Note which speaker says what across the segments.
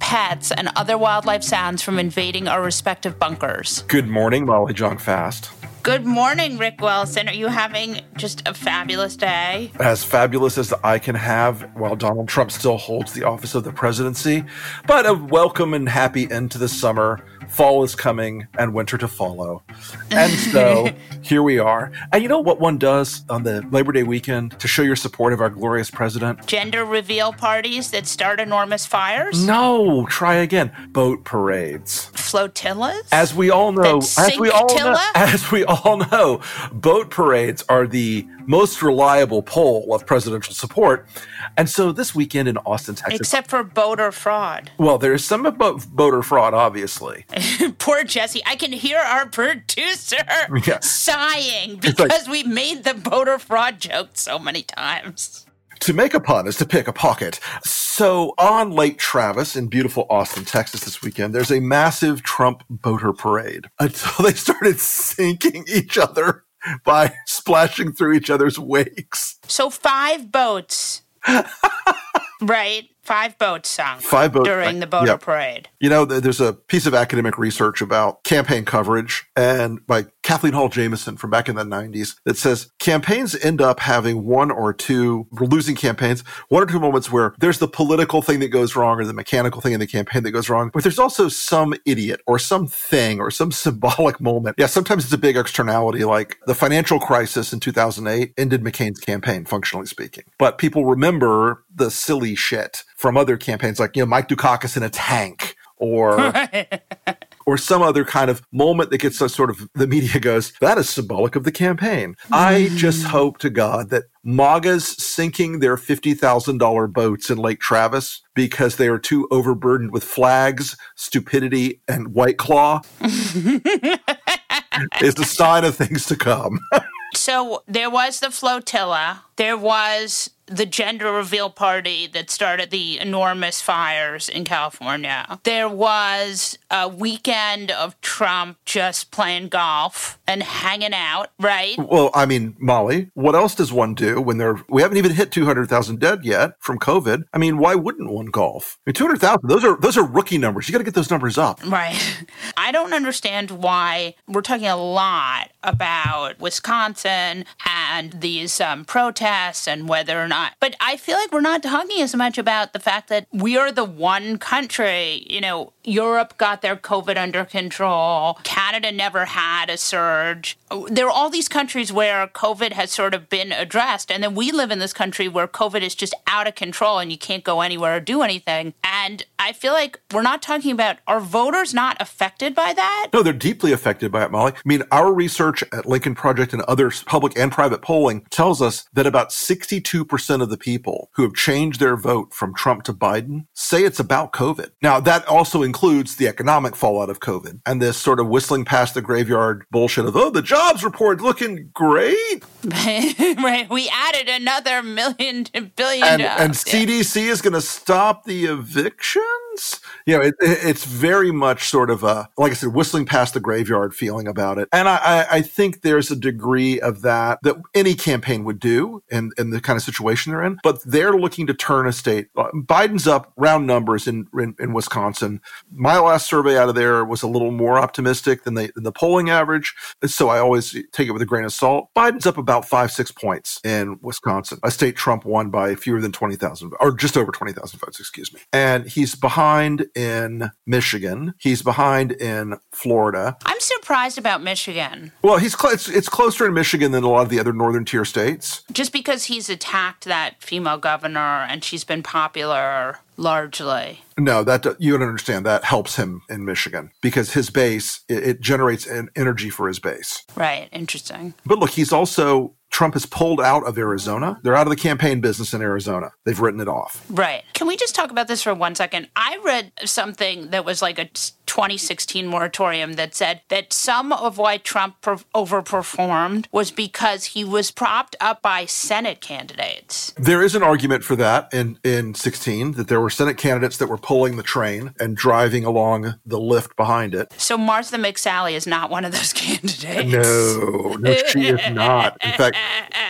Speaker 1: pets, and other wildlife sounds from invading our respective bunkers.
Speaker 2: Good morning, Molly Jong-Fast.
Speaker 1: Good morning, Rick Wilson. Are you having just a fabulous day?
Speaker 2: As fabulous as I can have while Donald Trump still holds the office of the presidency, but a welcome and happy end to the summer fall is coming and winter to follow. And so here we are. And you know what one does on the Labor Day weekend to show your support of our glorious president?
Speaker 1: Gender reveal parties that start enormous fires?
Speaker 2: No, try again. Boat parades.
Speaker 1: Flotillas?
Speaker 2: As we all know, as we all know, as we all know, boat parades are the most reliable poll of presidential support. And so this weekend in Austin, Texas.
Speaker 1: Except for voter fraud.
Speaker 2: Well, there is some about voter fraud, obviously.
Speaker 1: Poor Jesse. I can hear our producer yeah. sighing because like, we made the voter fraud joke so many times.
Speaker 2: To make a pun is to pick a pocket. So on Lake Travis in beautiful Austin, Texas this weekend, there's a massive Trump boater parade until they started sinking each other by splashing through each other's wakes.
Speaker 1: So five boats. right Five boats sunk
Speaker 2: Five boats
Speaker 1: during the boater yep. parade.
Speaker 2: You know, there's a piece of academic research about campaign coverage and by Kathleen Hall Jamieson from back in the 90s that says campaigns end up having one or two losing campaigns, one or two moments where there's the political thing that goes wrong or the mechanical thing in the campaign that goes wrong, but there's also some idiot or some thing or some symbolic moment. Yeah, sometimes it's a big externality like the financial crisis in 2008 ended McCain's campaign, functionally speaking. But people remember the silly shit from other campaigns, like, you know, Mike Dukakis in a tank or. or some other kind of moment that gets sort of the media goes, that is symbolic of the campaign. I mm-hmm. just hope to God that MAGA's sinking their $50,000 boats in Lake Travis because they are too overburdened with flags, stupidity, and White Claw is the sign of things to come.
Speaker 1: so there was the flotilla. There was the gender reveal party that started the enormous fires in California. There was a weekend of Trump just playing golf and hanging out, right?
Speaker 2: Well, I mean, Molly, what else does one do when they're, we haven't even hit 200,000 dead yet from COVID? I mean, why wouldn't one golf? I mean, 200,000, those are those are rookie numbers. You got to get those numbers up.
Speaker 1: Right. I don't understand why we're talking a lot about Wisconsin and these um, protests and whether or not. But I feel like we're not talking as much about the fact that we are the one country, you know, Europe got their COVID under control. Canada never had a surge. There are all these countries where COVID has sort of been addressed. And then we live in this country where COVID is just out of control and you can't go anywhere or do anything. And I feel like we're not talking about are voters not affected by that?
Speaker 2: No, they're deeply affected by it, Molly. I mean, our research at Lincoln Project and other public and private polling tells us that about 62% of the people who have changed their vote from Trump to Biden say it's about COVID. Now, that also includes the economic fallout of COVID and this sort of whistling past the graveyard bullshit of, oh, the jobs report looking great.
Speaker 1: right. We added another million to billion
Speaker 2: and, jobs. And CDC is going to stop the evictions you know, it, it's very much sort of a, like I said, whistling past the graveyard feeling about it. And I, I think there's a degree of that that any campaign would do in, in the kind of situation they're in. But they're looking to turn a state. Uh, Biden's up round numbers in, in, in Wisconsin. My last survey out of there was a little more optimistic than, the than the polling average. So I always take it with a grain of salt. Biden's up about five, six points in Wisconsin, a state Trump won by fewer than 20,000 or just over 20,000 votes, excuse me. And he's behind in Michigan. He's behind in Florida.
Speaker 1: I'm surprised about Michigan.
Speaker 2: Well, he's cl- it's, it's closer in Michigan than a lot of the other northern tier states.
Speaker 1: Just because he's attacked that female governor and she's been popular largely.
Speaker 2: No, that you don't understand. That helps him in Michigan because his base it, it generates an energy for his base.
Speaker 1: Right. Interesting.
Speaker 2: But look, he's also Trump has pulled out of Arizona. They're out of the campaign business in Arizona. They've written it off.
Speaker 1: Right. Can we just talk about this for one second? I read something that was like a 2016 moratorium that said that some of why Trump per- overperformed was because he was propped up by Senate candidates.
Speaker 2: There is an argument for that in, in 16 that there were Senate candidates that were pulling the train and driving along the lift behind it.
Speaker 1: So Martha McSally is not one of those candidates.
Speaker 2: No, no, she is not. In fact,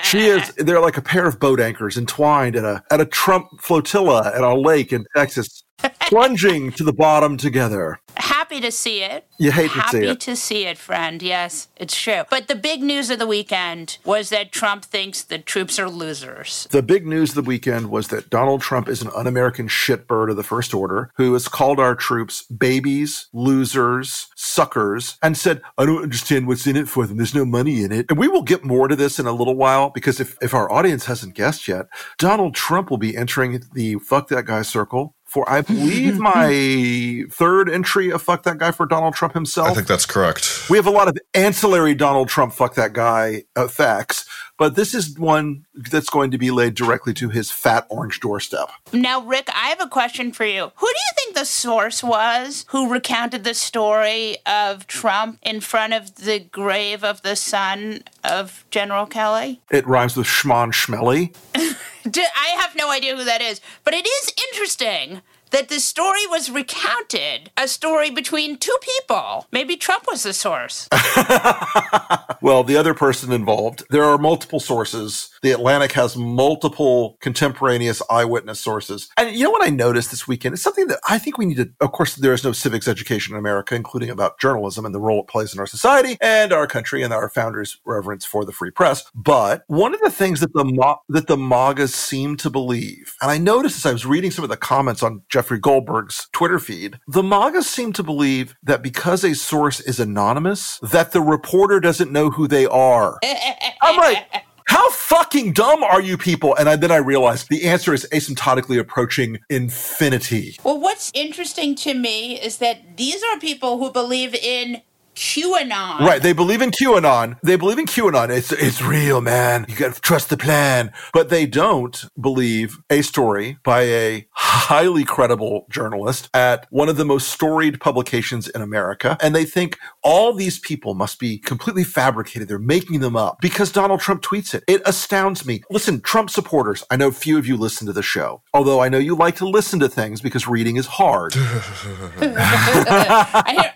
Speaker 2: she is. They're like a pair of boat anchors entwined at a at a Trump flotilla at a lake in Texas plunging to the bottom together.
Speaker 1: Happy to see it.
Speaker 2: You hate
Speaker 1: Happy
Speaker 2: to see it.
Speaker 1: to see it, friend. Yes, it's true. But the big news of the weekend was that Trump thinks the troops are losers.
Speaker 2: The big news of the weekend was that Donald Trump is an un American shitbird of the First Order who has called our troops babies, losers, suckers, and said, I don't understand what's in it for them. There's no money in it. And we will get more to this in a little while because if, if our audience hasn't guessed yet, Donald Trump will be entering the fuck that guy circle for I believe my third entry of fuck that guy for Donald Trump himself.
Speaker 3: I think that's correct.
Speaker 2: We have a lot of ancillary Donald Trump fuck that guy uh, effects, but this is one that's going to be laid directly to his fat orange doorstep.
Speaker 1: Now, Rick, I have a question for you. Who do you think the source was who recounted the story of Trump in front of the grave of the son of General Kelly?
Speaker 2: It rhymes with schmon schmelly.
Speaker 1: I have no idea who that is, but it is interesting that the story was recounted a story between two people. Maybe Trump was the source.
Speaker 2: well, the other person involved, there are multiple sources. The Atlantic has multiple contemporaneous eyewitness sources. And you know what I noticed this weekend? It's something that I think we need to, of course, there is no civics education in America, including about journalism and the role it plays in our society and our country and our founders' reverence for the free press. But one of the things that the, that the MAGAs seem to believe, and I noticed as I was reading some of the comments on Jeff Jeffrey Goldberg's Twitter feed, the MAGAs seem to believe that because a source is anonymous, that the reporter doesn't know who they are. I'm like, how fucking dumb are you people? And I, then I realized the answer is asymptotically approaching infinity.
Speaker 1: Well, what's interesting to me is that these are people who believe in QAnon.
Speaker 2: Right. They believe in QAnon. They believe in QAnon. It's, it's real, man. You got to trust the plan. But they don't believe a story by a highly credible journalist at one of the most storied publications in America. And they think all these people must be completely fabricated. They're making them up because Donald Trump tweets it. It astounds me. Listen, Trump supporters, I know few of you listen to the show, although I know you like to listen to things because reading is hard.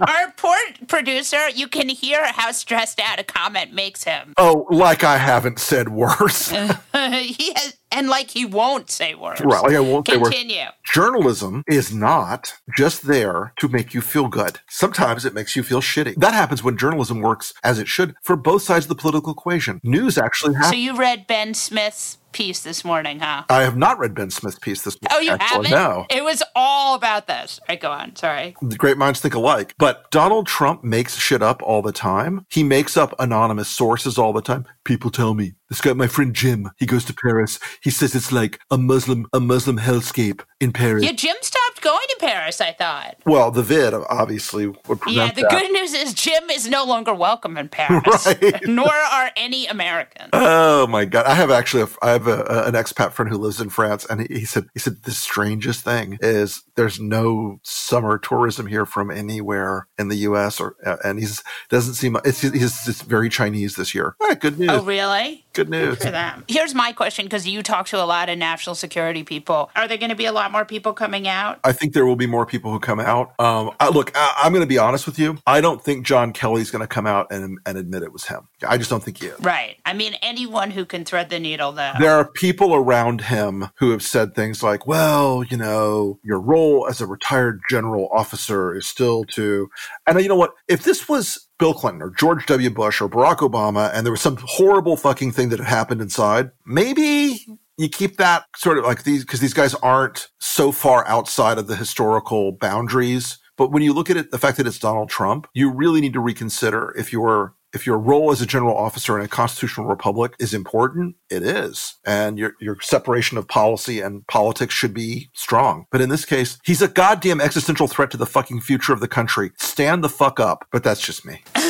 Speaker 1: Our poor producer, you can hear how stressed out a comment makes him.
Speaker 2: Oh, like I haven't said worse.
Speaker 1: he has and like he won't say words.
Speaker 2: Right, like I won't
Speaker 1: Continue.
Speaker 2: say words. Journalism is not just there to make you feel good. Sometimes it makes you feel shitty. That happens when journalism works as it should for both sides of the political equation. News actually happens.
Speaker 1: So you read Ben Smith's piece this morning, huh?
Speaker 2: I have not read Ben Smith's piece this morning.
Speaker 1: Oh, you
Speaker 2: actually.
Speaker 1: haven't?
Speaker 2: No.
Speaker 1: It was all about this. All right, go on. Sorry.
Speaker 2: The great minds think alike. But Donald Trump makes shit up all the time. He makes up anonymous sources all the time. People tell me this guy, my friend Jim, he goes to Paris. He says it's like a Muslim, a Muslim hellscape in Paris.
Speaker 1: Yeah, Jim stopped going to Paris, I thought.
Speaker 2: Well, the vid obviously would prevent
Speaker 1: Yeah, the
Speaker 2: that.
Speaker 1: good news is Jim is no longer welcome in Paris,
Speaker 2: Right.
Speaker 1: nor are any Americans.
Speaker 2: Oh my god! I have actually, a, I have a, a- an expat friend who lives in France, and he, he said, he said the strangest thing is there's no summer tourism here from anywhere in the U.S. or, uh, and he's doesn't seem it's he's, it's very Chinese this year. Eh, good news.
Speaker 1: Oh, really?
Speaker 2: Good news.
Speaker 1: For them. Here's my question because you talk to a lot of national security people. Are there going to be a lot more people coming out?
Speaker 2: I think there will be more people who come out. Um, I, look, I, I'm going to be honest with you. I don't think John Kelly's going to come out and, and admit it was him. I just don't think he is.
Speaker 1: Right. I mean, anyone who can thread the needle, though.
Speaker 2: There are people around him who have said things like, well, you know, your role as a retired general officer is still to, and you know what? If this was Bill Clinton or George W. Bush or Barack Obama and there was some horrible fucking thing that had happened inside, maybe you keep that sort of like these, because these guys aren't so far outside of the historical boundaries. But when you look at it, the fact that it's Donald Trump, you really need to reconsider if you're if your role as a general officer in a constitutional republic is important, it is. And your, your separation of policy and politics should be strong. But in this case, he's a goddamn existential threat to the fucking future of the country. Stand the fuck up. But that's just me.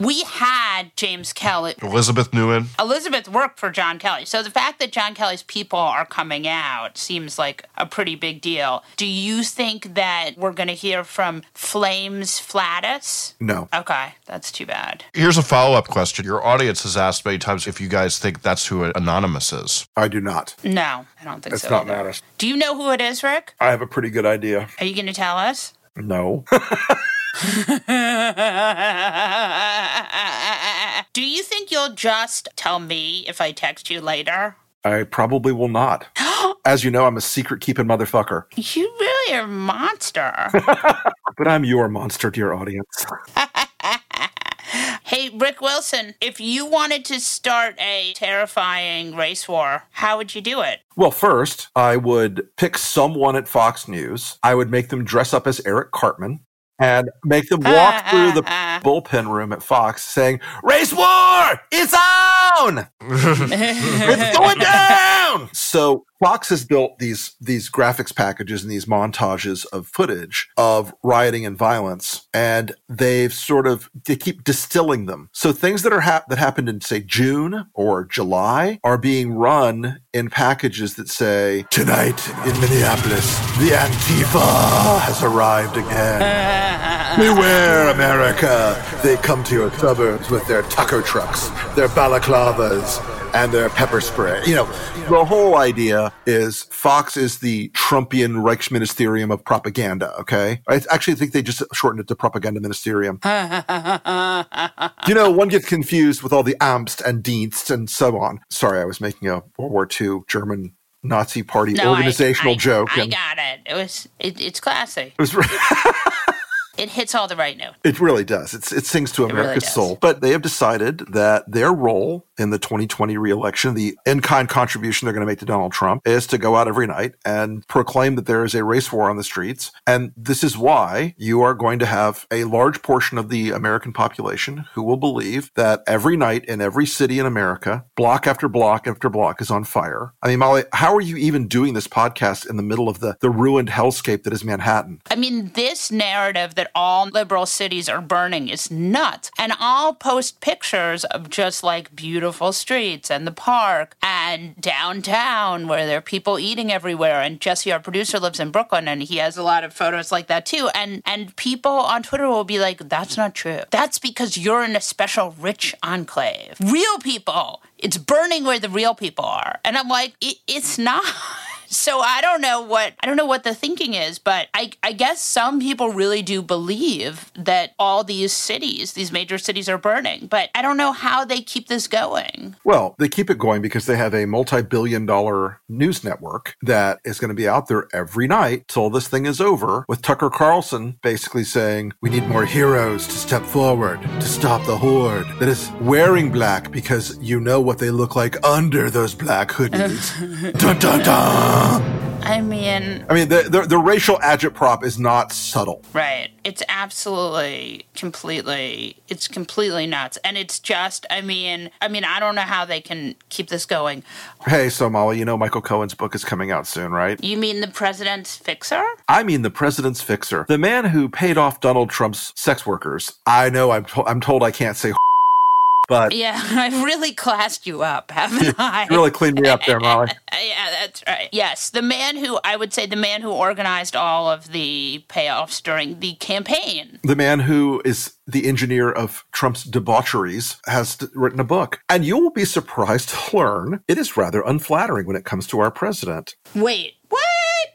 Speaker 1: we had James Kelly.
Speaker 3: Elizabeth Nguyen.
Speaker 1: Elizabeth worked for John Kelly. So the fact that John Kelly's people are coming out seems like a pretty big deal. Do you think that we're going to hear from Flames Flatus?
Speaker 2: No.
Speaker 1: Okay, that's too bad.
Speaker 3: Here's a follow up question. Your audience has asked many times if you guys think that's who Anonymous is.
Speaker 2: I do not.
Speaker 1: No, I don't think
Speaker 2: It's
Speaker 1: so.
Speaker 2: not
Speaker 1: either.
Speaker 2: Mattis.
Speaker 1: Do you know who it is, Rick?
Speaker 2: I have a pretty good idea.
Speaker 1: Are you going to tell us?
Speaker 2: No.
Speaker 1: Do you think you'll just tell me if I text you later?
Speaker 2: I probably will not. As you know, I'm a secret keeping motherfucker.
Speaker 1: You really are a monster.
Speaker 2: But I'm your monster, dear audience.
Speaker 1: hey, Rick Wilson, if you wanted to start a terrifying race war, how would you do it?
Speaker 2: Well, first, I would pick someone at Fox News. I would make them dress up as Eric Cartman and make them walk through the bullpen room at Fox saying, Race War! It's on! it's going down! So Fox has built these these graphics packages and these montages of footage of rioting and violence, and they've sort of they keep distilling them. So things that are hap- that happened in say June or July are being run in packages that say tonight in Minneapolis, the Antifa has arrived again. Beware, America! They come to your suburbs with their Tucker trucks, their balaclavas, and their pepper spray. You know, the whole idea is Fox is the Trumpian Reichsministerium of propaganda, okay? I actually think they just shortened it to Propaganda Ministerium. you know, one gets confused with all the Amst and Dienst and so on. Sorry, I was making a World War II German Nazi Party
Speaker 1: No,
Speaker 2: organizational
Speaker 1: I,
Speaker 2: joke.
Speaker 1: I got it. It was it, it's classy.
Speaker 2: it was
Speaker 1: It hits all the right notes.
Speaker 2: It really does. It's, it sings to
Speaker 1: really
Speaker 2: America's
Speaker 1: does.
Speaker 2: soul. But they have decided that their role in the 2020 reelection, the in kind contribution they're going to make to Donald Trump, is to go out every night and proclaim that there is a race war on the streets. And this is why you are going to have a large portion of the American population who will believe that every night in every city in America, block after block after block is on fire. I mean, Molly, how are you even doing this podcast in the middle of the, the ruined hellscape that is Manhattan?
Speaker 1: I mean, this narrative that all liberal cities are burning is nuts. And I'll post pictures of just like beautiful streets and the park and downtown where there are people eating everywhere. And Jesse, our producer, lives in Brooklyn and he has a lot of photos like that too. And and people on Twitter will be like, that's not true. That's because you're in a special rich enclave. Real people. It's burning where the real people are. And I'm like, it, it's not. So I don't know what I don't know what the thinking is, but I, I guess some people really do believe that all these cities, these major cities, are burning. But I don't know how they keep this going.
Speaker 2: Well, they keep it going because they have a multi billion dollar news network that is going to be out there every night till this thing is over, with Tucker Carlson basically saying, We need more heroes to step forward to stop the horde that is wearing black because you know what they look like under those black hoodies. dun dun dun!
Speaker 1: I mean,
Speaker 2: I mean, the, the, the racial agitprop is not subtle.
Speaker 1: right. It's absolutely, completely, it's completely nuts. And it's just, I mean, I mean, I don't know how they can keep this going.
Speaker 2: Hey, so Molly, you know Michael Cohen's book is coming out soon, right?
Speaker 1: You mean the president's fixer?
Speaker 2: I mean the president's fixer, the man who paid off Donald Trump's sex workers. I know I'm, to- I'm told I can't say, but
Speaker 1: Yeah, I've really classed you up, haven't I?
Speaker 2: really cleaned me up there, Molly.
Speaker 1: Yeah, that's right. Yes, the man who I would say the man who organized all of the payoffs during the campaign.
Speaker 2: The man who is the engineer of Trump's debaucheries has written a book, and you will be surprised to learn it is rather unflattering when it comes to our president.
Speaker 1: Wait?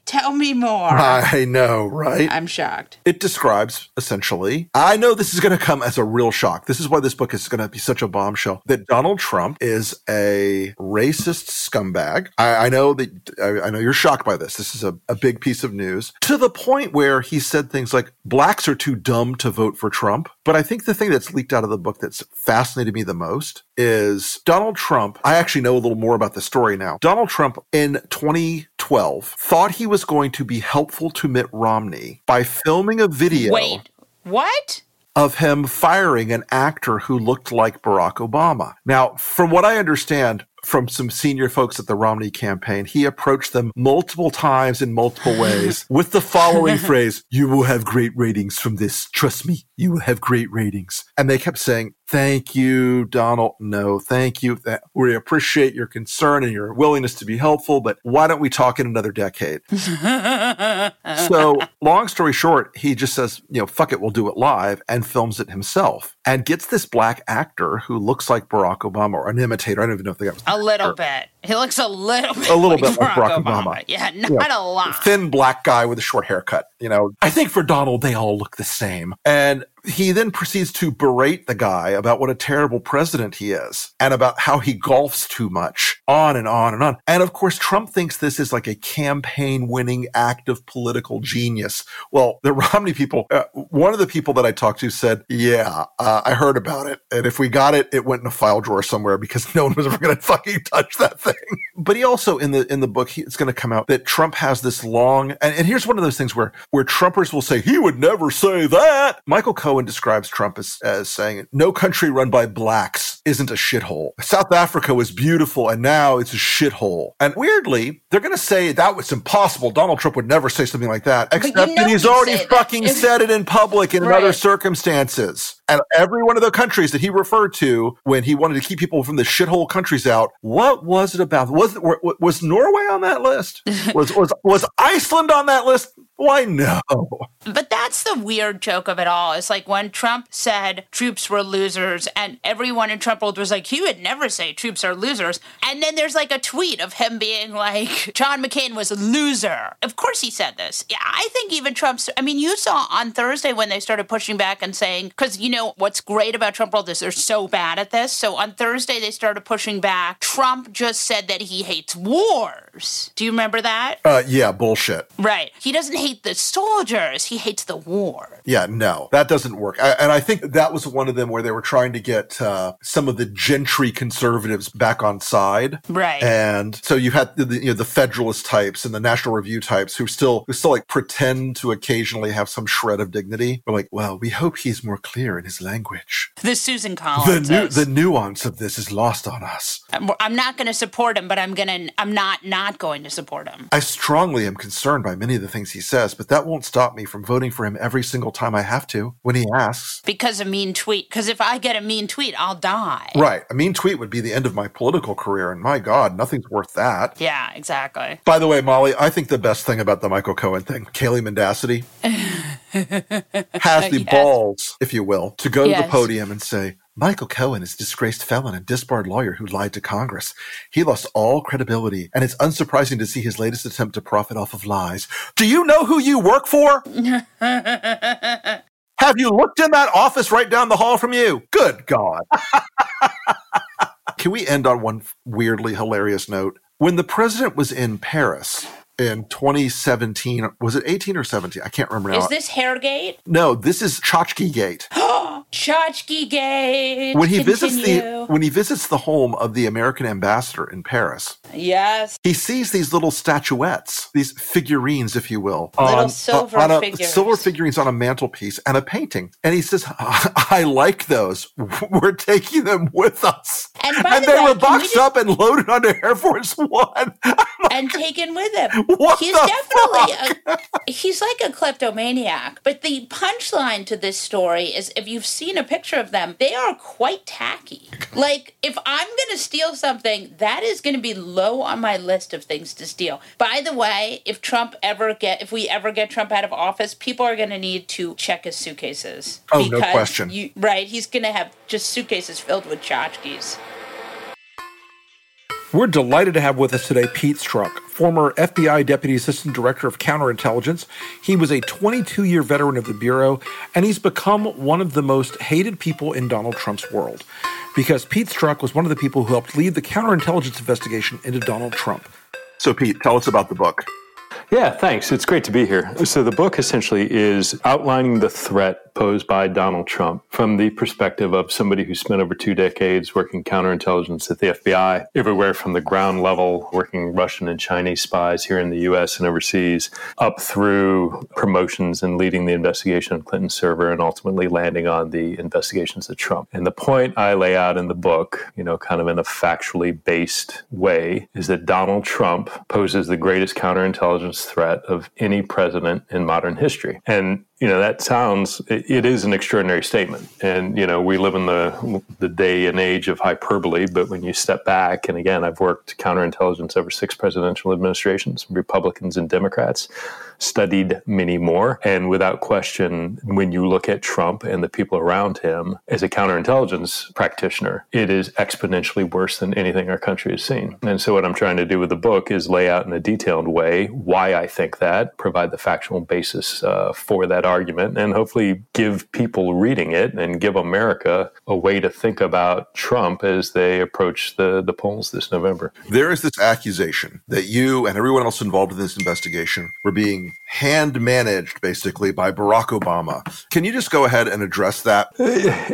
Speaker 1: Tell me more.
Speaker 2: I know, right?
Speaker 1: I'm shocked.
Speaker 2: It describes essentially, I know this is going to come as a real shock. This is why this book is going to be such a bombshell that Donald Trump is a racist scumbag. I, I know that, I, I know you're shocked by this. This is a, a big piece of news to the point where he said things like blacks are too dumb to vote for Trump. But I think the thing that's leaked out of the book that's fascinated me the most is Donald Trump. I actually know a little more about the story now. Donald Trump in 2012 thought he was going to be helpful to Mitt Romney by filming a video
Speaker 1: Wait, what?
Speaker 2: of him firing an actor who looked like Barack Obama. Now, from what I understand, from some senior folks at the Romney campaign. He approached them multiple times in multiple ways with the following phrase, you will have great ratings from this. Trust me, you will have great ratings. And they kept saying, thank you, Donald. No, thank you. We appreciate your concern and your willingness to be helpful, but why don't we talk in another decade? so long story short, he just says, you know, fuck it, we'll do it live and films it himself and gets this black actor who looks like Barack Obama or an imitator. I don't even know if they got
Speaker 1: a little bit. He looks a little bit
Speaker 2: a little
Speaker 1: like
Speaker 2: bit
Speaker 1: Barack,
Speaker 2: like Barack
Speaker 1: Obama.
Speaker 2: Obama.
Speaker 1: Yeah, not a lot.
Speaker 2: Thin black guy with a short haircut. You know, I think for Donald, they all look the same. And he then proceeds to berate the guy about what a terrible president he is and about how he golfs too much, on and on and on. And of course, Trump thinks this is like a campaign winning act of political genius. Well, the Romney people, uh, one of the people that I talked to said, Yeah, uh, I heard about it. And if we got it, it went in a file drawer somewhere because no one was ever going to fucking touch that thing. But he also, in the in the book, he, it's going to come out that Trump has this long, and, and here's one of those things where, where Trumpers will say, He would never say that. Michael Cohen describes Trump as, as saying, no country run by blacks isn't a shithole. South Africa was beautiful and now it's a shithole. And weirdly, they're going to say that was impossible. Donald Trump would never say something like that, except
Speaker 1: you know
Speaker 2: that he's already
Speaker 1: that.
Speaker 2: fucking said it in public in
Speaker 1: Right.
Speaker 2: other circumstances. And every one of the countries that he referred to when he wanted to keep people from the shithole countries out, what was it about? Was was Norway on that list? Was was was Iceland on that list? Why no?
Speaker 1: But that's the weird joke of it all. It's like when Trump said troops were losers, and everyone in Trump world was like, he would never say troops are losers. And then there's like a tweet of him being like, John McCain was a loser. Of course he said this. Yeah, I think even Trump's, I mean, you saw on Thursday when they started pushing back and saying, because you know what's great about Trump world is they're so bad at this. So on Thursday they started pushing back. Trump just said that he hates wars. Do you remember that?
Speaker 2: Uh, yeah, bullshit.
Speaker 1: Right. He doesn't hate the soldiers, he hates the war.
Speaker 2: Yeah, no, that doesn't work. I, and I think that was one of them where they were trying to get uh, some of the gentry conservatives back on side.
Speaker 1: Right.
Speaker 2: And so you had the, you know the Federalist types and the National Review types who still who still like pretend to occasionally have some shred of dignity. We're like, well, we hope he's more clear in his language.
Speaker 1: the Susan
Speaker 2: The
Speaker 1: Collins.
Speaker 2: nu- the nuance of this is lost on us.
Speaker 1: I'm, I'm not going to support him, but I'm going to. I'm not not going to support him.
Speaker 2: I strongly am concerned by many of the things he says, but that won't stop me from voting for him every single time I have to when he asks.
Speaker 1: Because a mean tweet. Because if I get a mean tweet, I'll die.
Speaker 2: Right. A mean tweet would be the end of my political career, and my God, nothing's worth that.
Speaker 1: Yeah, exactly.
Speaker 2: By the way, Molly, I think the best thing about the Michael Cohen thing, Kaylee Mendacity, has the
Speaker 1: Yes.
Speaker 2: balls, if you will, to go to the podium and say, Michael Cohen is a disgraced felon and disbarred lawyer who lied to Congress. He lost all credibility, and it's unsurprising to see his latest attempt to profit off of lies. Do you know who you work for? Have you looked in that office right down the hall from you? Good God. Can we end on one weirdly hilarious note? When the president was in Paris in 2017, was it 18 or 17? I can't remember now.
Speaker 1: Is this Hairgate?
Speaker 2: no, this is Tchotchke Gate.
Speaker 1: Tchotchke Gate.
Speaker 2: When he visits the when he visits the home of the American ambassador in Paris,
Speaker 1: Yes.
Speaker 2: he sees these little statuettes, these figurines, if you will,
Speaker 1: Little silver uh,
Speaker 2: on a,
Speaker 1: figures.
Speaker 2: silver figurines on a mantelpiece and a painting. And he says, "I like those. We're taking them with us."
Speaker 1: And by the
Speaker 2: they
Speaker 1: way,
Speaker 2: were
Speaker 1: can we
Speaker 2: boxed
Speaker 1: just-
Speaker 2: up and loaded onto Air Force One.
Speaker 1: and taken with him.
Speaker 2: What
Speaker 1: he's definitely a, he's like a kleptomaniac. But the punchline to this story is if you've seen a picture of them, they are quite tacky. Like if I'm going to steal something, that is going to be low on my list of things to steal. By the way, if Trump ever get if we ever get Trump out of office, people are going to need to check his suitcases.
Speaker 2: Oh, no question.
Speaker 1: You, right, he's going to have just suitcases filled with tchotchkes.
Speaker 4: We're delighted to have with us today Pete Strzok, former FBI Deputy Assistant Director of Counterintelligence. He was a 22 year veteran of the Bureau, and he's become one of the most hated people in Donald Trump's world because Pete Strzok was one of the people who helped lead the counterintelligence investigation into Donald Trump.
Speaker 2: So, Pete, tell us about the book.
Speaker 5: Yeah, thanks. It's great to be here. So, the book essentially is outlining the threat posed by Donald Trump from the perspective of somebody who spent over two decades working counterintelligence at the FBI, everywhere from the ground level, working Russian and Chinese spies here in the US and overseas, up through promotions and leading the investigation of Clinton's server and ultimately landing on the investigations of Trump. And the point I lay out in the book, you know, kind of in a factually based way, is that Donald Trump poses the greatest counterintelligence threat of any president in modern history. And you know that sounds it is an extraordinary statement. And you know we live in the the day and age of hyperbole but when you step back and again i've worked counterintelligence over six presidential administrations republicans and democrats studied many more. And without question, when you look at Trump and the people around him as a counterintelligence practitioner, it is exponentially worse than anything our country has seen. And so, what I'm trying to do with the book is lay out in a detailed way why I think that, provide the factual basis uh, for that argument, and hopefully give people reading it and give America a way to think about Trump as they approach the, the polls this November.
Speaker 2: There is this accusation that you and everyone else involved in this investigation were being hand managed basically by Barack Obama. Can you just go ahead and address that?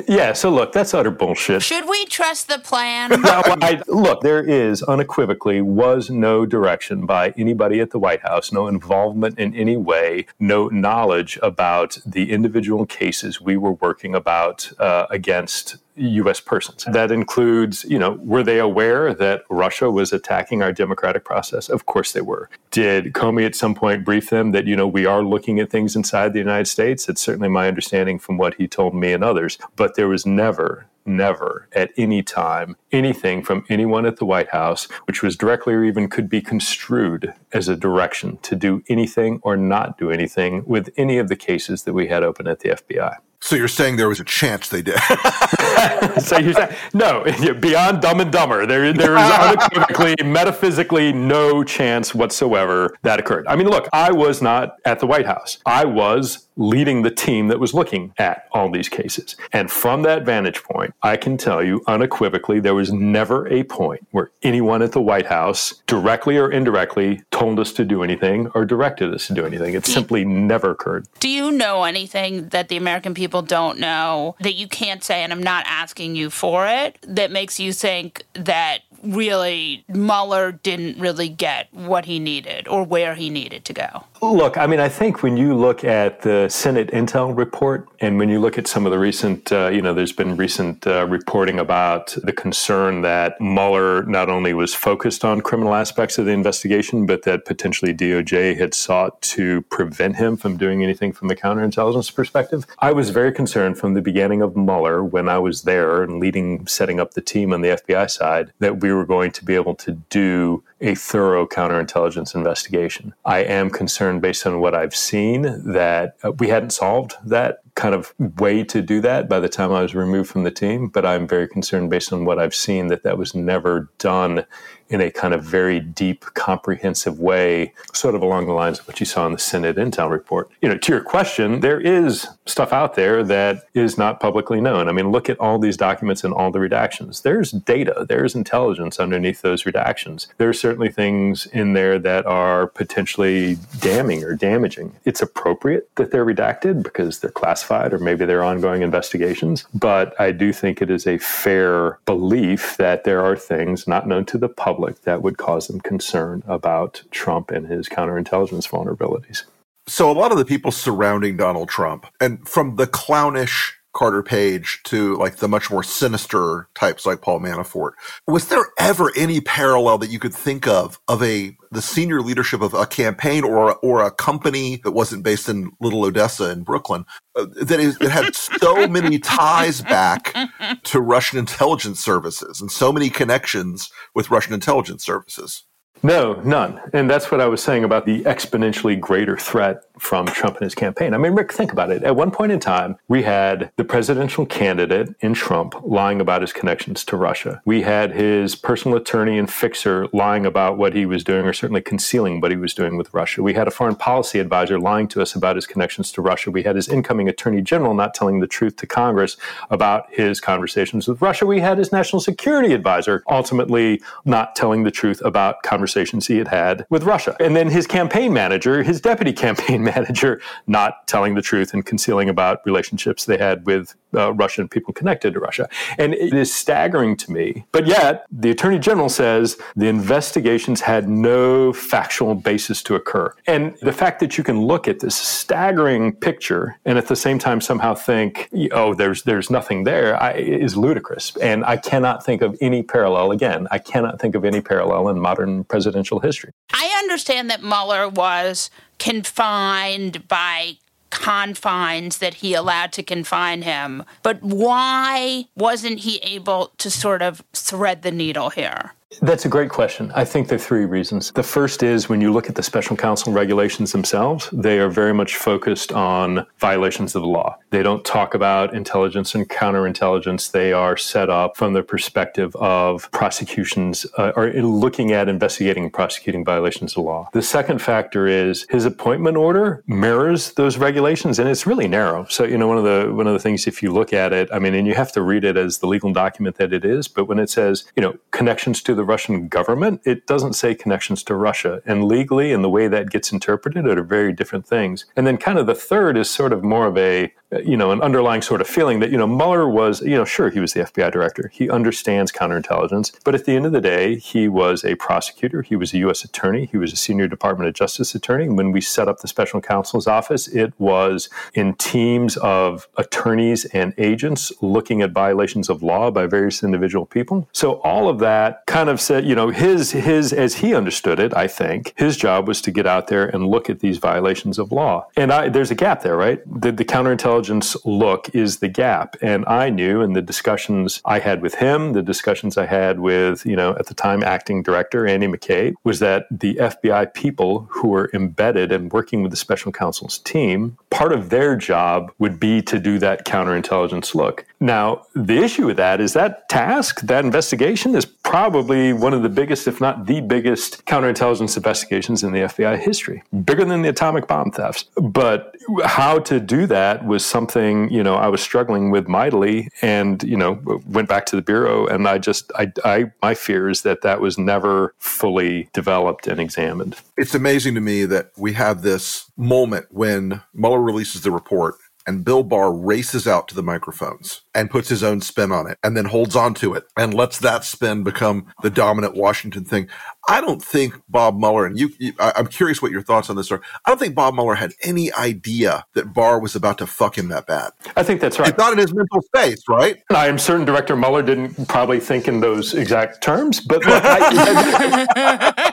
Speaker 5: yeah, so look, that's utter bullshit.
Speaker 1: Should we trust the plan?
Speaker 5: I, look, there is unequivocally was no direction by anybody at the White House, no involvement in any way, no knowledge about the individual cases we were working about uh, against U.S. persons. That includes, you know, were they aware that Russia was attacking our democratic process? Of course they were. Did Comey at some point brief them that, you know, we are looking at things inside the United States? It's certainly my understanding from what he told me and others. But there was never, never at any time anything from anyone at the White House which was directly or even could be construed as a direction to do anything or not do anything with any of the cases that we had open at the FBI.
Speaker 2: So you're saying there was a chance they did?
Speaker 5: so you're saying no? Beyond Dumb and Dumber, there there is unequivocally, metaphysically, no chance whatsoever that occurred. I mean, look, I was not at the White House. I was leading the team that was looking at all these cases, and from that vantage point, I can tell you unequivocally, there was never a point where anyone at the White House, directly or indirectly, told us to do anything or directed us to do anything. It simply never occurred.
Speaker 1: Do you know anything that the American people people don't know that you can't say, and I'm not asking you for it, that makes you think that really Mueller didn't really get what he needed or where he needed to go?
Speaker 5: Look, I mean, I think when you look at the Senate Intel report and when you look at some of the recent, uh, you know, there's been recent uh, reporting about the concern that Mueller not only was focused on criminal aspects of the investigation, but that potentially DOJ had sought to prevent him from doing anything from a counterintelligence perspective. I was very concerned from the beginning of Mueller when I was there and leading, setting up the team on the FBI side that we were going to be able to do a thorough counterintelligence investigation. I am concerned, based on what I've seen, that uh, we hadn't solved that kind of way to do that by the time I was removed from the team. But I'm very concerned, based on what I've seen, that that was never done in a kind of very deep, comprehensive way, sort of along the lines of what you saw in the Senate Intel report. You know, to your question, there is stuff out there that is not publicly known. I mean, look at all these documents and all the redactions. There's data, there's intelligence underneath those redactions. There are certainly things in there that are potentially damning or damaging. It's appropriate that they're redacted because they're classified or maybe they're ongoing investigations. But I do think it is a fair belief that there are things not known to the public public that would cause them concern about Trump and his counterintelligence vulnerabilities.
Speaker 2: So, a lot of the people surrounding Donald Trump, and from the clownish Carter Page to like the much more sinister types like Paul Manafort. Was there ever any parallel that you could think of of a the senior leadership of a campaign or or a company that wasn't based in Little Odessa in Brooklyn uh, that is that had so many ties back to Russian intelligence services and so many connections with Russian intelligence services?
Speaker 5: No, none. And that's what I was saying about the exponentially greater threat from Trump and his campaign. I mean, Rick, think about it. At one point in time, we had the presidential candidate in Trump lying about his connections to Russia. We had his personal attorney and fixer lying about what he was doing, or certainly concealing what he was doing with Russia. We had a foreign policy advisor lying to us about his connections to Russia. We had his incoming attorney general not telling the truth to Congress about his conversations with Russia. We had his national security advisor ultimately not telling the truth about conversations conversations he had had with Russia. And then his campaign manager, his deputy campaign manager, not telling the truth and concealing about relationships they had with uh, Russian people connected to Russia. And it is staggering to me. But yet, the attorney general says the investigations had no factual basis to occur. And the fact that you can look at this staggering picture and at the same time somehow think, oh, there's there's nothing there, I, is ludicrous. And I cannot think of any parallel. Again, I cannot think of any parallel in modern presidential history.
Speaker 1: I understand that Mueller was confined by confines that he allowed to confine him. But why wasn't he able to sort of thread the needle here?
Speaker 5: That's a great question. I think there are three reasons. The first is when you look at the special counsel regulations themselves, they are very much focused on violations of the law. They don't talk about intelligence and counterintelligence. They are set up from the perspective of prosecutions uh, or looking at investigating and prosecuting violations of law. The second factor is his appointment order mirrors those regulations and it's really narrow. So, you know, one of the one of the things if you look at it, I mean, and you have to read it as the legal document that it is, but when it says, you know, connections to the the Russian government, it doesn't say connections to Russia. And legally, and the way that gets interpreted are very different things. And then, kind of the third is sort of more of a Uh, you know, an underlying sort of feeling that, you know, Mueller was, you know, sure, he was the FBI director. He understands counterintelligence. But at the end of the day, he was a prosecutor. He was a U.S. attorney. He was a senior Department of Justice attorney. When we set up the special counsel's office, it was in teams of attorneys and agents looking at violations of law by various individual people. So all of that kind of said, you know, his, his, as he understood it, I think, his job was to get out there and look at these violations of law. And I, there's a gap there, right? The, the counterintelligence intelligence look is the gap. And I knew in the discussions I had with him, the discussions I had with, you know, at the time acting director Andy McCabe, was that the FBI people who were embedded and working with the special counsel's team, part of their job would be to do that counterintelligence look. Now, the issue with that is that task, that investigation is probably one of the biggest, if not the biggest, counterintelligence investigations in the FBI history, bigger than the atomic bomb thefts. But how to do that was something, you know, I was struggling with mightily and, you know, went back to the Bureau. And I just, I, I my fear is that that was never fully developed and examined.
Speaker 2: It's amazing to me that we have this moment when Mueller releases the report and Bill Barr races out to the microphones and puts his own spin on it and then holds on to it and lets that spin become the dominant Washington thing. I don't think Bob Mueller, and you, you I, am curious what your thoughts on this are. I don't think Bob Mueller had any idea that Barr was about to fuck him that bad.
Speaker 5: I think that's right.
Speaker 2: It's not in his mental space, right?
Speaker 5: I am certain Director Mueller didn't probably think in those exact terms, but look, I,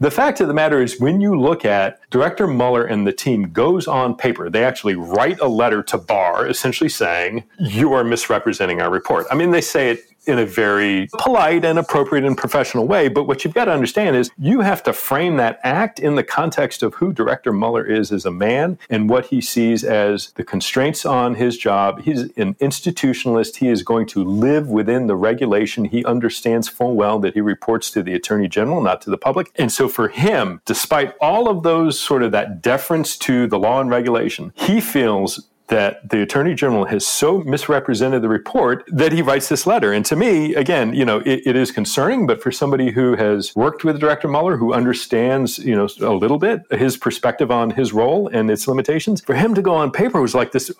Speaker 5: The fact of the matter is, when you look at Director Mueller and the team goes on paper, they actually write a letter to Barr essentially saying, You are misrepresenting our report. I mean, they say it in a very polite and appropriate and professional way. But what you've got to understand is you have to frame that act in the context of who Director Mueller is as a man and what he sees as the constraints on his job. He's an institutionalist. He is going to live within the regulation. He understands full well that he reports to the Attorney General, not to the public. And so for him, despite all of those sort of that deference to the law and regulation, he feels that the attorney general has so misrepresented the report that he writes this letter. And to me, again, you know, it, it is concerning, but for somebody who has worked with Director Mueller, who understands, you know, a little bit his perspective on his role and its limitations, for him to go on paper was like this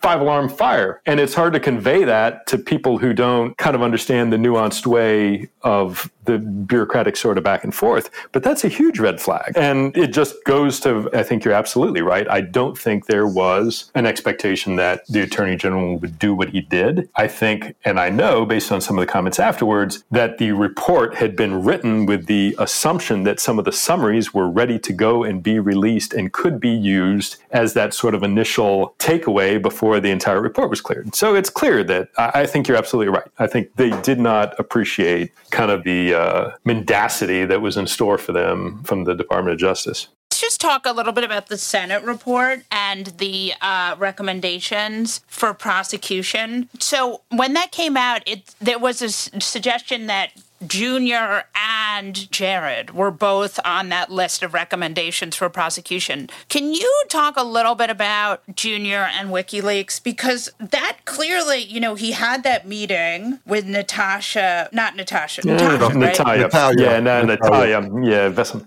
Speaker 5: five alarm fire. And it's hard to convey that to people who don't kind of understand the nuanced way of the bureaucratic sort of back and forth. But that's a huge red flag. And it just goes to, I think you're absolutely right. I don't think there was an expectation that the attorney general would do what he did. I think, and I know based on some of the comments afterwards, that the report had been written with the assumption that some of the summaries were ready to go and be released and could be used as that sort of initial takeaway before the entire report was cleared. So it's clear that I think you're absolutely right. I think they did not appreciate kind of the uh, mendacity that was in store for them from the Department of Justice.
Speaker 1: Let's just talk a little bit about the Senate report and the uh, recommendations for prosecution. So when that came out, it there was a s- suggestion that Junior and Jared were both on that list of recommendations for prosecution. Can you talk a little bit about Junior and WikiLeaks? Because that clearly, you know, he had that meeting with Natasha, not Natasha,
Speaker 5: Yeah,
Speaker 1: Natasha, right?
Speaker 5: Natalia.
Speaker 2: Natalia.
Speaker 5: Yeah, no,
Speaker 2: Natalia.
Speaker 5: Natalia. Yeah, Vesson.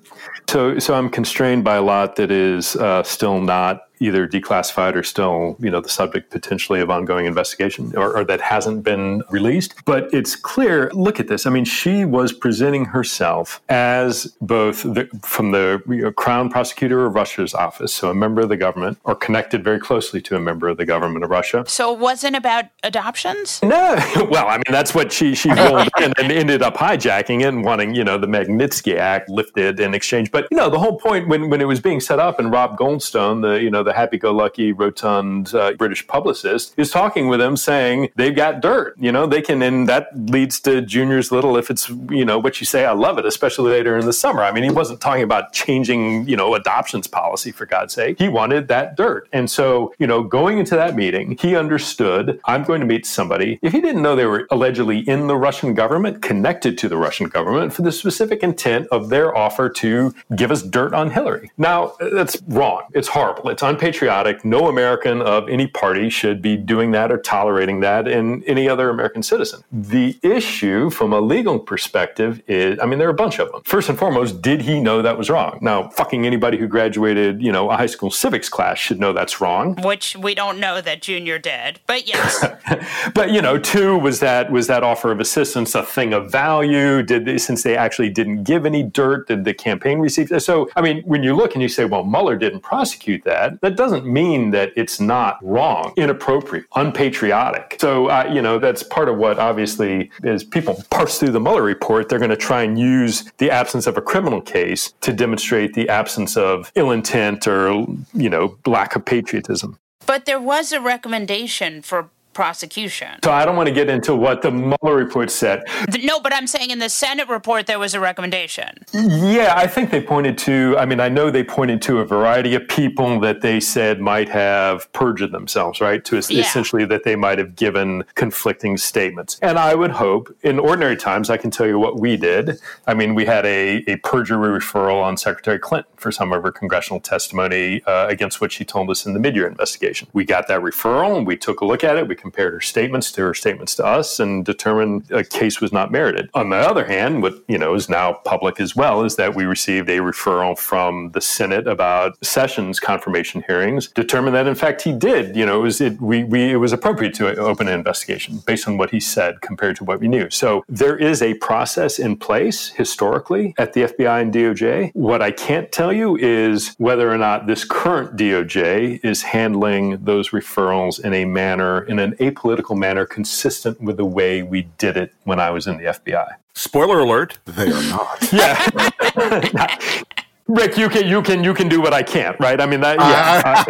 Speaker 5: So, so I'm constrained by a lot that is uh, still not either declassified or still, you know, the subject potentially of ongoing investigation or, or that hasn't been released. But it's clear. Look at this. I mean, she was presenting herself as both the, from the you know, Crown Prosecutor of Russia's office, so a member of the government, or connected very closely to a member of the government of Russia.
Speaker 1: So it wasn't about adoptions?
Speaker 5: No, well, I mean that's what she she rolled in and ended up hijacking it and wanting you know the Magnitsky Act lifted in exchange. But you know the whole point when when it was being set up and Rob Goldstone, the you know the happy-go-lucky rotund uh, British publicist, is talking with them saying they've got dirt. You know they can, and that leads to Junior's little. If it's you know what you say, I love it, especially later in the summer. I mean he wasn't talking about changing you know adoptions policy for God's sake. He wanted that dirt, and so you know going into that meeting, he understood I'm going to meet somebody. If he didn't know they were allegedly in the Russian government, connected to the Russian government for the specific intent of their offer to give us dirt on Hillary. Now, that's wrong. It's horrible. It's unpatriotic. No American of any party should be doing that or tolerating that in any other American citizen. The issue from a legal perspective is I mean, there are a bunch of them. First and foremost, did he know that was wrong? Now, fucking anybody who graduated, you know, a high school civics class should know that's wrong.
Speaker 1: Which we don't know that Junior did, but yes.
Speaker 5: but you know, two was that was that offer of assistance a thing of value? Did they, since they actually didn't give any dirt, did the campaign receive? So, I mean, when you look and you say, well, Mueller didn't prosecute that, that doesn't mean that it's not wrong, inappropriate, unpatriotic. So, uh, you know, that's part of what obviously as people parse through the Mueller report, they're going to try and use the absence of a criminal case to demonstrate the absence of ill intent or you know lack of patriotism.
Speaker 1: but there was a recommendation for prosecution.
Speaker 5: So I don't want to get into what the Mueller report said.
Speaker 1: No, but I'm saying in the Senate report there was a recommendation.
Speaker 5: Yeah, I think they pointed to, I mean, I know they pointed to a variety of people that they said might have perjured themselves, right? To
Speaker 1: Yeah.
Speaker 5: essentially that they might have given conflicting statements. And I would hope, in ordinary times, I can tell you what we did. I mean, we had a, a perjury referral on Secretary Clinton for some of her congressional testimony uh, against what she told us in the mid-year investigation. We got that referral and we took a look at it. We compared her statements to her statements to us and determined a case was not merited. On the other hand, what you know is now public as well is that we received a referral from the Senate about Sessions confirmation hearings, determined that in fact he did. You know, it was it we, we it was appropriate to open an investigation based on what he said compared to what we knew. So there is a process in place historically at the FBI and DOJ. What I can't tell you is whether or not this current DOJ is handling those referrals in a manner, in an apolitical manner, consistent with the way we did it when I was in the FBI.
Speaker 2: Spoiler alert, they are not.
Speaker 5: Yeah. Rick, you can you can you can do what I can't, right? I mean that yeah.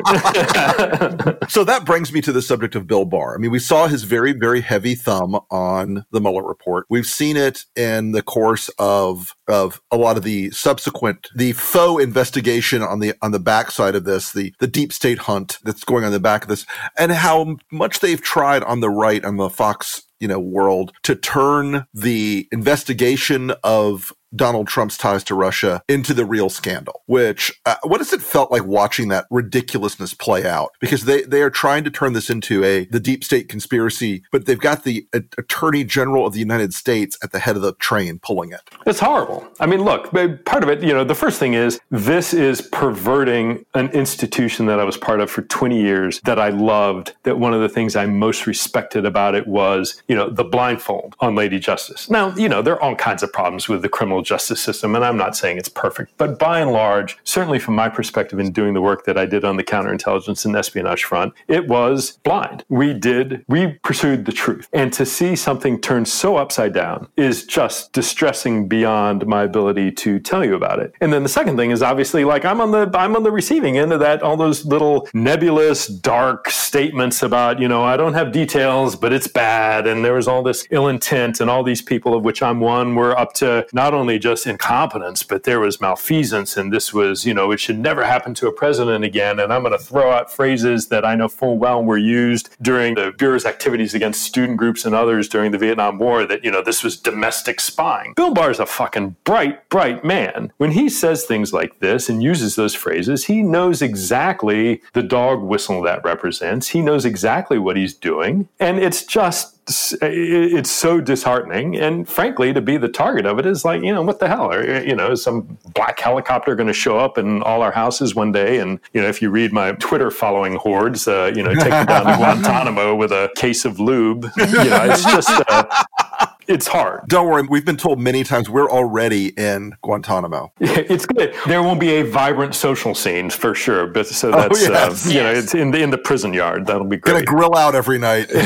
Speaker 2: so that brings me to the subject of Bill Barr. I mean, we saw his very, very heavy thumb on the Mueller report. We've seen it in the course of of a lot of the subsequent the faux investigation on the on the backside of this, the the deep state hunt that's going on the back of this, and how much they've tried on the right on the Fox you know world to turn the investigation of Donald Trump's ties to Russia into the real scandal. Which uh, what has it felt like watching that ridiculousness play out? Because they they are trying to turn this into a the deep state conspiracy, but they've got the uh, Attorney General of the United States at the head of the train pulling it.
Speaker 5: It's horrible. I mean, look, part of it, you know, the first thing is this is perverting an institution that I was part of for 20 years that I loved. That one of the things I most respected about it was, you know, the blindfold on Lady Justice. Now, you know, there are all kinds of problems with the criminal justice system, and I'm not saying it's perfect, but by and large, certainly from my perspective in doing the work that I did on the counterintelligence and espionage front, it was blind. We did, we pursued the truth. And to see something turned so upside down is just distressing beyond my ability to tell you about it. And then the second thing is obviously like I'm on the I'm on the receiving end of that, all those little nebulous, dark statements about, you know, I don't have details, but it's bad, and there was all this ill intent, and all these people of which I'm one were up to not only only just incompetence, but there was malfeasance, and this was, you know, it should never happen to a president again. And I'm going to throw out phrases that I know full well were used during the Bureau's activities against student groups and others during the Vietnam War that, you know, this was domestic spying. Bill Barr is a fucking bright, bright man. When he says things like this and uses those phrases, he knows exactly the dog whistle that represents. He knows exactly what he's doing. And it's just it's so disheartening. And frankly, to be the target of it is like, you know, what the hell? Are, you know, is some black helicopter going to show up in all our houses one day? And, you know, if you read my Twitter following hordes, uh, you know, take you down to Guantanamo with a case of lube. You know, it's just, uh, it's hard.
Speaker 2: Don't worry. We've been told many times we're already in Guantanamo.
Speaker 5: it's good. There won't be a vibrant social scene for sure. But so oh, that's, oh, yes. uh, you yes. know, it's in the, in the prison yard. That'll be great.
Speaker 2: Gonna grill out every night.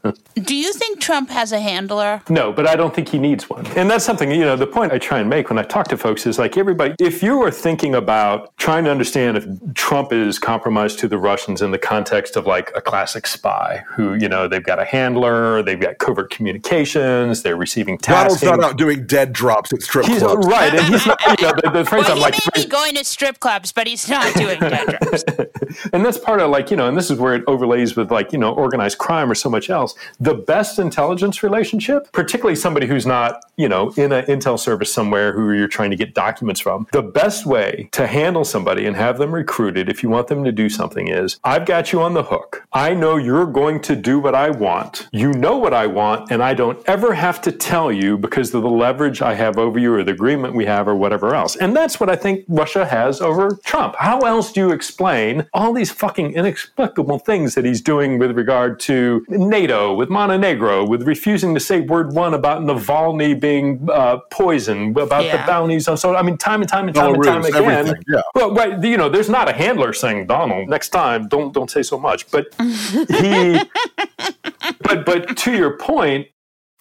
Speaker 1: Do you think Trump has a handler?
Speaker 5: No, but I don't think he needs one. And that's something, you know, the point I try and make when I talk to folks is like everybody, if you are thinking about trying to understand if Trump is compromised to the Russians in the context of like a classic spy who, you know, they've got a handler, they've got covert communications, they're receiving tasks.
Speaker 2: Donald's not out doing dead drops at strip
Speaker 5: he's, uh,
Speaker 2: clubs.
Speaker 5: Right. And he's not, you know, the, the phrase
Speaker 1: well,
Speaker 5: I'm
Speaker 1: he
Speaker 5: like.
Speaker 1: may be going to strip clubs, but he's not doing dead drops.
Speaker 5: and that's part of like, you know, and this is where it overlays with like, you know, organized crime or so much else. The best intelligence relationship, particularly somebody who's not, you know, in an intel service somewhere who you're trying to get documents from, the best way to handle somebody and have them recruited if you want them to do something is I've got you on the hook. I know you're going to do what I want. You know what I want, and I don't ever have to tell you because of the leverage I have over you or the agreement we have or whatever else. And that's what I think Russia has over Trump. How else do you explain all these fucking inexplicable things that he's doing with regard to NATO, with Montenegro, with refusing to say word one about Navalny being uh, poisoned, about yeah. the bounties on so I mean, time and time and time and time again. Yeah. Well, right, you know, there's not a handler saying Donald next time. Don't don't say so much, but he. but but to your point,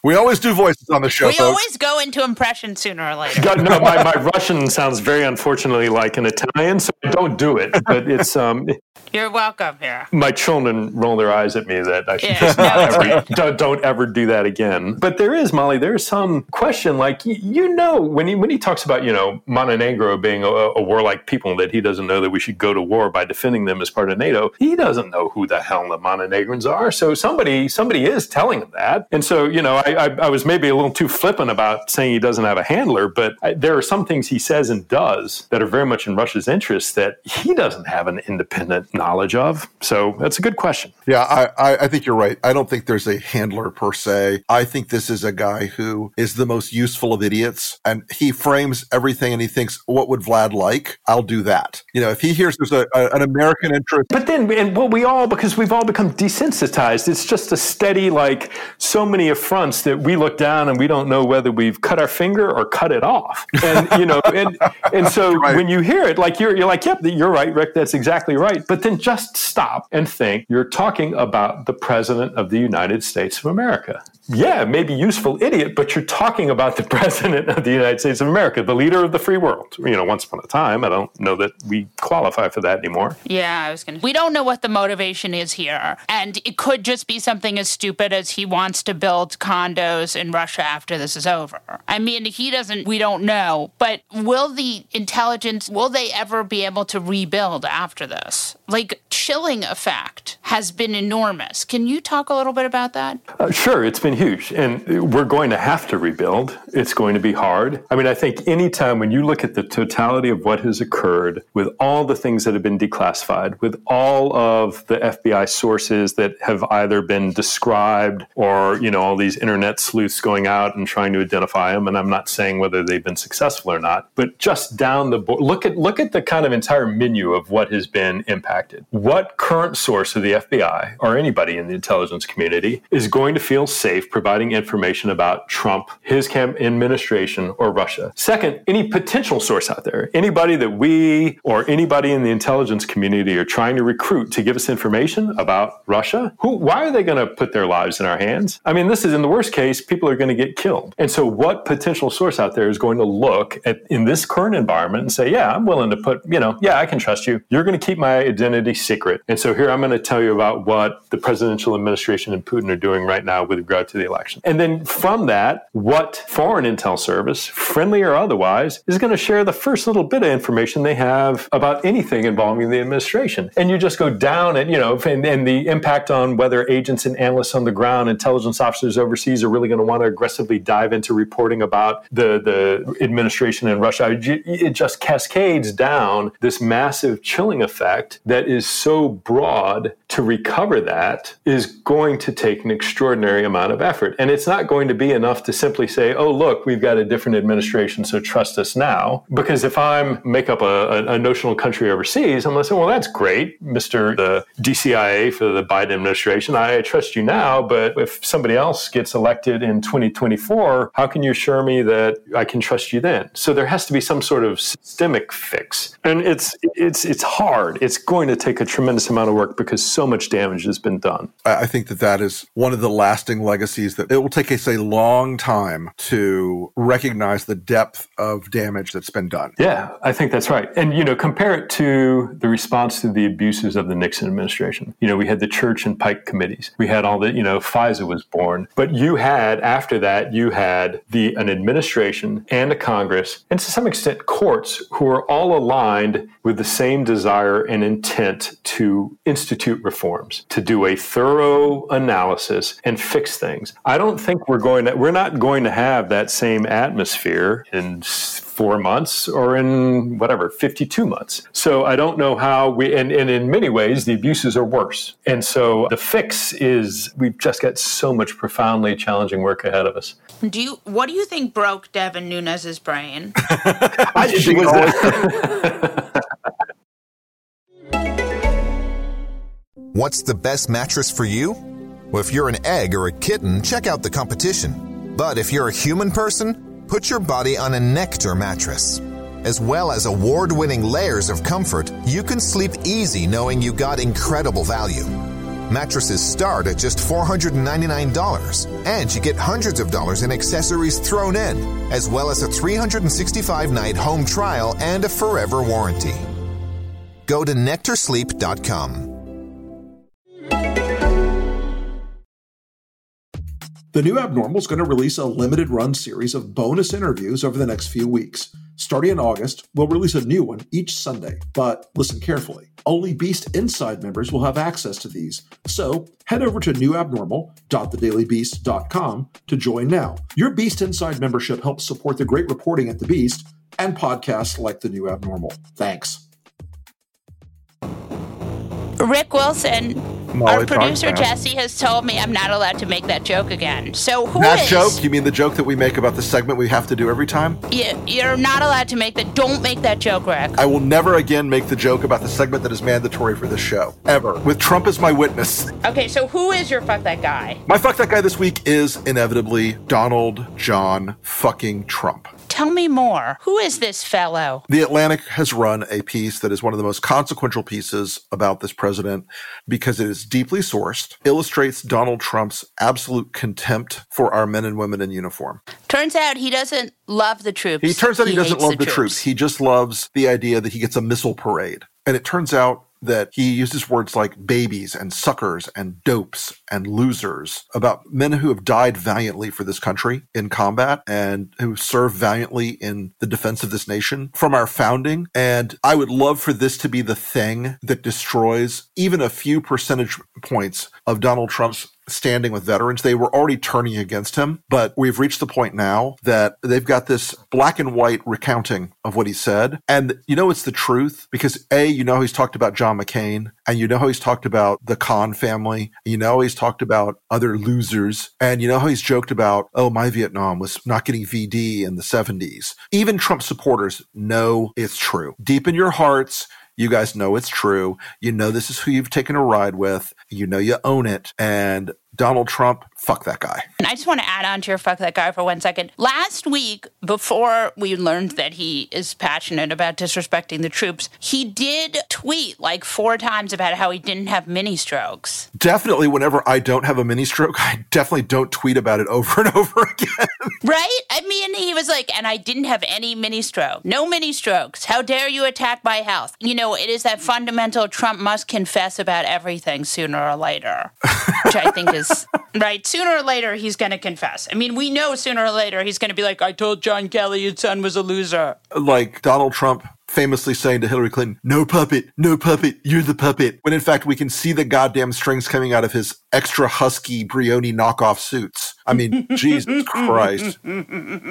Speaker 2: we always do voices on the show.
Speaker 1: We
Speaker 2: folks.
Speaker 1: always go into impression sooner or later.
Speaker 5: God, no, my, my Russian sounds very unfortunately like an Italian, so I don't do it. But it's um.
Speaker 1: You're welcome here.
Speaker 5: My children roll their eyes at me that I should yeah, just no, ever, don't, don't, ever do that again. But there is Molly. There is some question, like you know, when he when he talks about you know Montenegro being a, a warlike people that he doesn't know that we should go to war by defending them as part of NATO. He doesn't know who the hell the Montenegrins are. So somebody somebody is telling him that, and so you know. I, I, I, was maybe a little too flippant about saying he doesn't have a handler, but I, there are some things he says and does that are very much in Russia's interest that he doesn't have an independent knowledge of. So that's a good question.
Speaker 2: Yeah, I, I think you're right. I don't think there's a handler per se. I think this is a guy who is the most useful of idiots, and he frames everything and he thinks, "What would Vlad like? I'll do that." You know, if he hears there's a, a, an American interest,
Speaker 5: but then and well, we all because we've all become desensitized. It's just a steady like so many affronts that we look down and we don't know whether we've cut our finger or cut it off. And you know, and and so right. when you hear it, like you're you're like, yep, you're right, Rick, that's exactly right. But then just stop and think. You're talking about the president of the United States of America yeah, maybe useful idiot, but you're talking about the president of the United States of America, the leader of the free world. You know, once upon a time, I don't know that we qualify for that anymore.
Speaker 1: Yeah, I was going to. We don't know what the motivation is here. And it could just be something as stupid as he wants to build condos in Russia after this is over. I mean, he doesn't, we don't know. But will the intelligence, will they ever be able to rebuild after this? Like, chilling effect has been enormous. Can you talk a little bit about that?
Speaker 5: Uh, sure. It's been huge. And we're going to have to rebuild. It's going to be hard. I mean, I think anytime when you look at the totality of what has occurred with all the things that have been declassified, with all of the FBI sources that have either been described or, you know, all these internet sleuths going out and trying to identify them. And I'm not saying whether they've been successful or not, but just down the board, look at, look at the kind of entire menu of what has been impacted. What current source of the FBI or anybody in the intelligence community is going to feel safe providing information about Trump, his administration, or Russia. Second, any potential source out there, anybody that we or anybody in the intelligence community are trying to recruit to give us information about Russia, who, why are they going to put their lives in our hands? I mean, this is in the worst case, people are going to get killed. And so, what potential source out there is going to look at in this current environment and say, yeah, I'm willing to put, you know, yeah, I can trust you. You're going to keep my identity secret. And so, here I'm going to tell you about what the presidential administration and Putin are doing right now with regard to the election. And then from that, what foreign intel service, friendly or otherwise, is going to share the first little bit of information they have about anything involving the administration. And you just go down and, you know, and, and the impact on whether agents and analysts on the ground, intelligence officers overseas are really going to want to aggressively dive into reporting about the, the administration in Russia. It just cascades down this massive chilling effect that is so broad to recover that is going to take an extraordinary amount of effort. And it's not going to be enough to simply say, oh, look, we've got a different administration, so trust us now. Because if I make up a, a notional country overseas, I'm going to say, well, that's great, Mr. the DCIA for the Biden administration. I trust you now, but if somebody else gets elected in 2024, how can you assure me that I can trust you then? So there has to be some sort of systemic fix. And it's it's it's hard. It's going to take a tremendous amount of work because so much damage has been done.
Speaker 2: I think that that is one of the lasting legacies that it will take us a long time to recognize the depth of damage that's been done.
Speaker 5: Yeah, I think that's right. And, you know, compare it to the response to the abuses of the Nixon administration. You know, we had the Church and Pike committees. We had all the, you know, FISA was born. But you had, after that, you had the an administration and a Congress, and to some extent courts, who are all aligned with the same desire and intent to institute reforms, to do a thorough analysis and fix things. I don't think we're going to, we're not going to have that same atmosphere in four months or in whatever, 52 months. So I don't know how we, and, and in many ways, the abuses are worse. And so the fix is we've just got so much profoundly challenging work ahead of us.
Speaker 1: Do you, what do you think broke Devin Nunes's brain?
Speaker 5: I just think
Speaker 6: What's the best mattress for you? Well, if you're an egg or a kitten, check out the competition. But if you're a human person, Put your body on a Nectar mattress. As well as award winning layers of comfort, you can sleep easy knowing you got incredible value. Mattresses start at just $499, and you get hundreds of dollars in accessories thrown in, as well as a 365 night home trial and a forever warranty. Go to nectarsleep.com.
Speaker 4: The new Abnormal is going to release a limited run series of bonus interviews over the next few weeks. Starting in August, we'll release a new one each Sunday. But listen carefully. Only Beast Inside members will have access to these. So head over to newabnormal.thedailybeast.com to join now. Your Beast Inside membership helps support the great reporting at The Beast and podcasts like The New Abnormal. Thanks.
Speaker 1: Rick Wilson, Molly our producer Jesse has told me I'm not allowed to make that joke again. So who
Speaker 2: that
Speaker 1: is,
Speaker 2: joke? You mean the joke that we make about the segment we have to do every time?
Speaker 1: You, you're not allowed to make that. Don't make that joke, Rick.
Speaker 2: I will never again make the joke about the segment that is mandatory for this show ever. With Trump as my witness.
Speaker 1: Okay, so who is your fuck that guy?
Speaker 2: My fuck that guy this week is inevitably Donald John fucking Trump.
Speaker 1: Tell me more. Who is this fellow?
Speaker 2: The Atlantic has run a piece that is one of the most consequential pieces about this president because it is deeply sourced, illustrates Donald Trump's absolute contempt for our men and women in uniform.
Speaker 1: Turns out he doesn't love the troops.
Speaker 2: He turns out he, he doesn't love the, the troops. troops. He just loves the idea that he gets a missile parade. And it turns out that he uses words like babies and suckers and dopes and losers about men who have died valiantly for this country in combat and who serve valiantly in the defense of this nation from our founding. And I would love for this to be the thing that destroys even a few percentage points of Donald Trump's standing with veterans. They were already turning against him, but we've reached the point now that they've got this black and white recounting of what he said. And you know, it's the truth because A, you know, he's talked about John McCain and you know he's talked about the Khan family. You know, he's talked about other losers and you know how he's joked about, oh, my Vietnam was not getting VD in the 70s. Even Trump supporters know it's true. Deep in your hearts, you guys know it's true. You know this is who you've taken a ride with. You know you own it. And Donald Trump, fuck that guy.
Speaker 1: And I just want to add on to your fuck that guy for one second. Last week, before we learned that he is passionate about disrespecting the troops, he did tweet like four times about how he didn't have mini strokes.
Speaker 2: Definitely, whenever I don't have a mini stroke, I definitely don't tweet about it over and over again.
Speaker 1: Right? I mean, he was like, and I didn't have any mini stroke. No mini strokes. How dare you attack my health? You know, it is that fundamental Trump must confess about everything sooner or later, which I think is right. Sooner or later, he's going to confess. I mean, we know sooner or later he's going to be like, I told John Kelly his son was a loser.
Speaker 2: like Donald Trump famously saying to Hillary Clinton, no puppet, no puppet, you're the puppet. When in fact, we can see the goddamn strings coming out of his extra husky Brioni knockoff suits. I mean, Jesus Christ.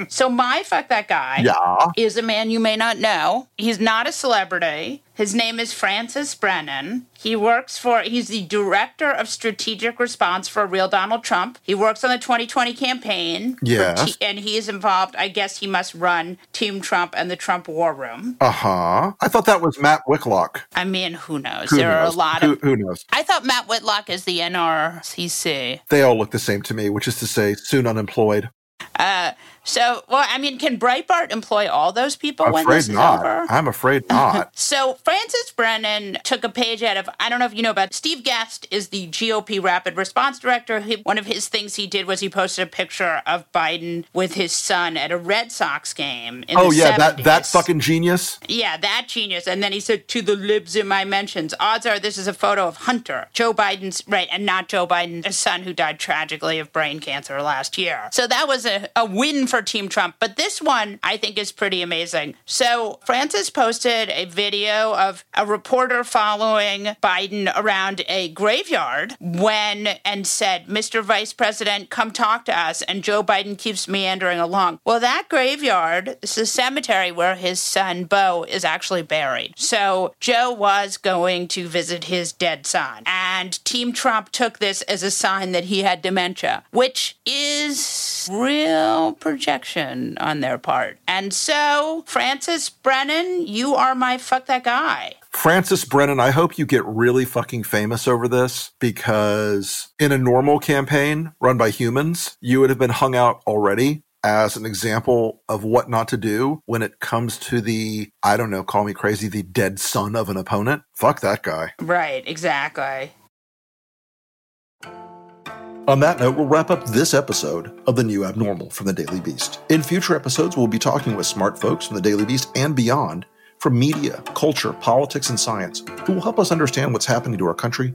Speaker 1: So, my fuck that guy
Speaker 2: Yeah.
Speaker 1: is a man you may not know. He's not a celebrity. His name is Francis Brennan. He works for, he's the director of strategic response for Real Donald Trump. He works on the 2020 campaign.
Speaker 2: Yes.
Speaker 1: T- and he is involved, I guess he must run Team Trump and the Trump War Room.
Speaker 2: Uh huh. I thought that was Matt Whitlock.
Speaker 1: I mean, who knows?
Speaker 2: Who
Speaker 1: there
Speaker 2: knows?
Speaker 1: are a lot
Speaker 2: who,
Speaker 1: of.
Speaker 2: who knows?
Speaker 1: I thought Matt Whitlock is the NRCC.
Speaker 2: They all look the same to me, which is to say, soon unemployed.
Speaker 1: Uh, so, well, I mean, can Breitbart employ all those people
Speaker 2: I'm
Speaker 1: when
Speaker 2: afraid
Speaker 1: this is
Speaker 2: not.
Speaker 1: over?
Speaker 2: I'm afraid not.
Speaker 1: So Francis Brennan took a page out of I don't know if you know about Steve Guest is the GOP Rapid Response Director. He, one of his things he did was he posted a picture of Biden with his son at a Red Sox game. In
Speaker 2: oh yeah, that that fucking genius.
Speaker 1: Yeah, that genius. And then he said to the libs in my mentions, odds are this is a photo of Hunter, Joe Biden's, right, and not Joe Biden's son who died tragically of brain cancer last year. So that was a, a win for Team Trump. But this one I think is pretty amazing. So Francis posted a video of a reporter following Biden around a graveyard when and said, Mr. Vice President, come talk to us. And Joe Biden keeps meandering along. Well, that graveyard, is the cemetery where his son Beau is actually buried. So Joe was going to visit his dead son. And Team Trump took this as a sign that he had dementia, which is real projection on their part. And so, Francis Brennan, you are my fuck that guy.
Speaker 2: Francis Brennan, I hope you get really fucking famous over this because in a normal campaign run by humans, you would have been hung out already as an example of what not to do when it comes to the, I don't know, call me crazy, the dead son of an opponent. Fuck that guy.
Speaker 1: Right, exactly.
Speaker 2: On that note, we'll wrap up this episode of The New Abnormal from the Daily Beast. In future episodes, we'll be talking with smart folks from the Daily Beast and beyond from media, culture, politics, and science who will help us understand what's happening to our country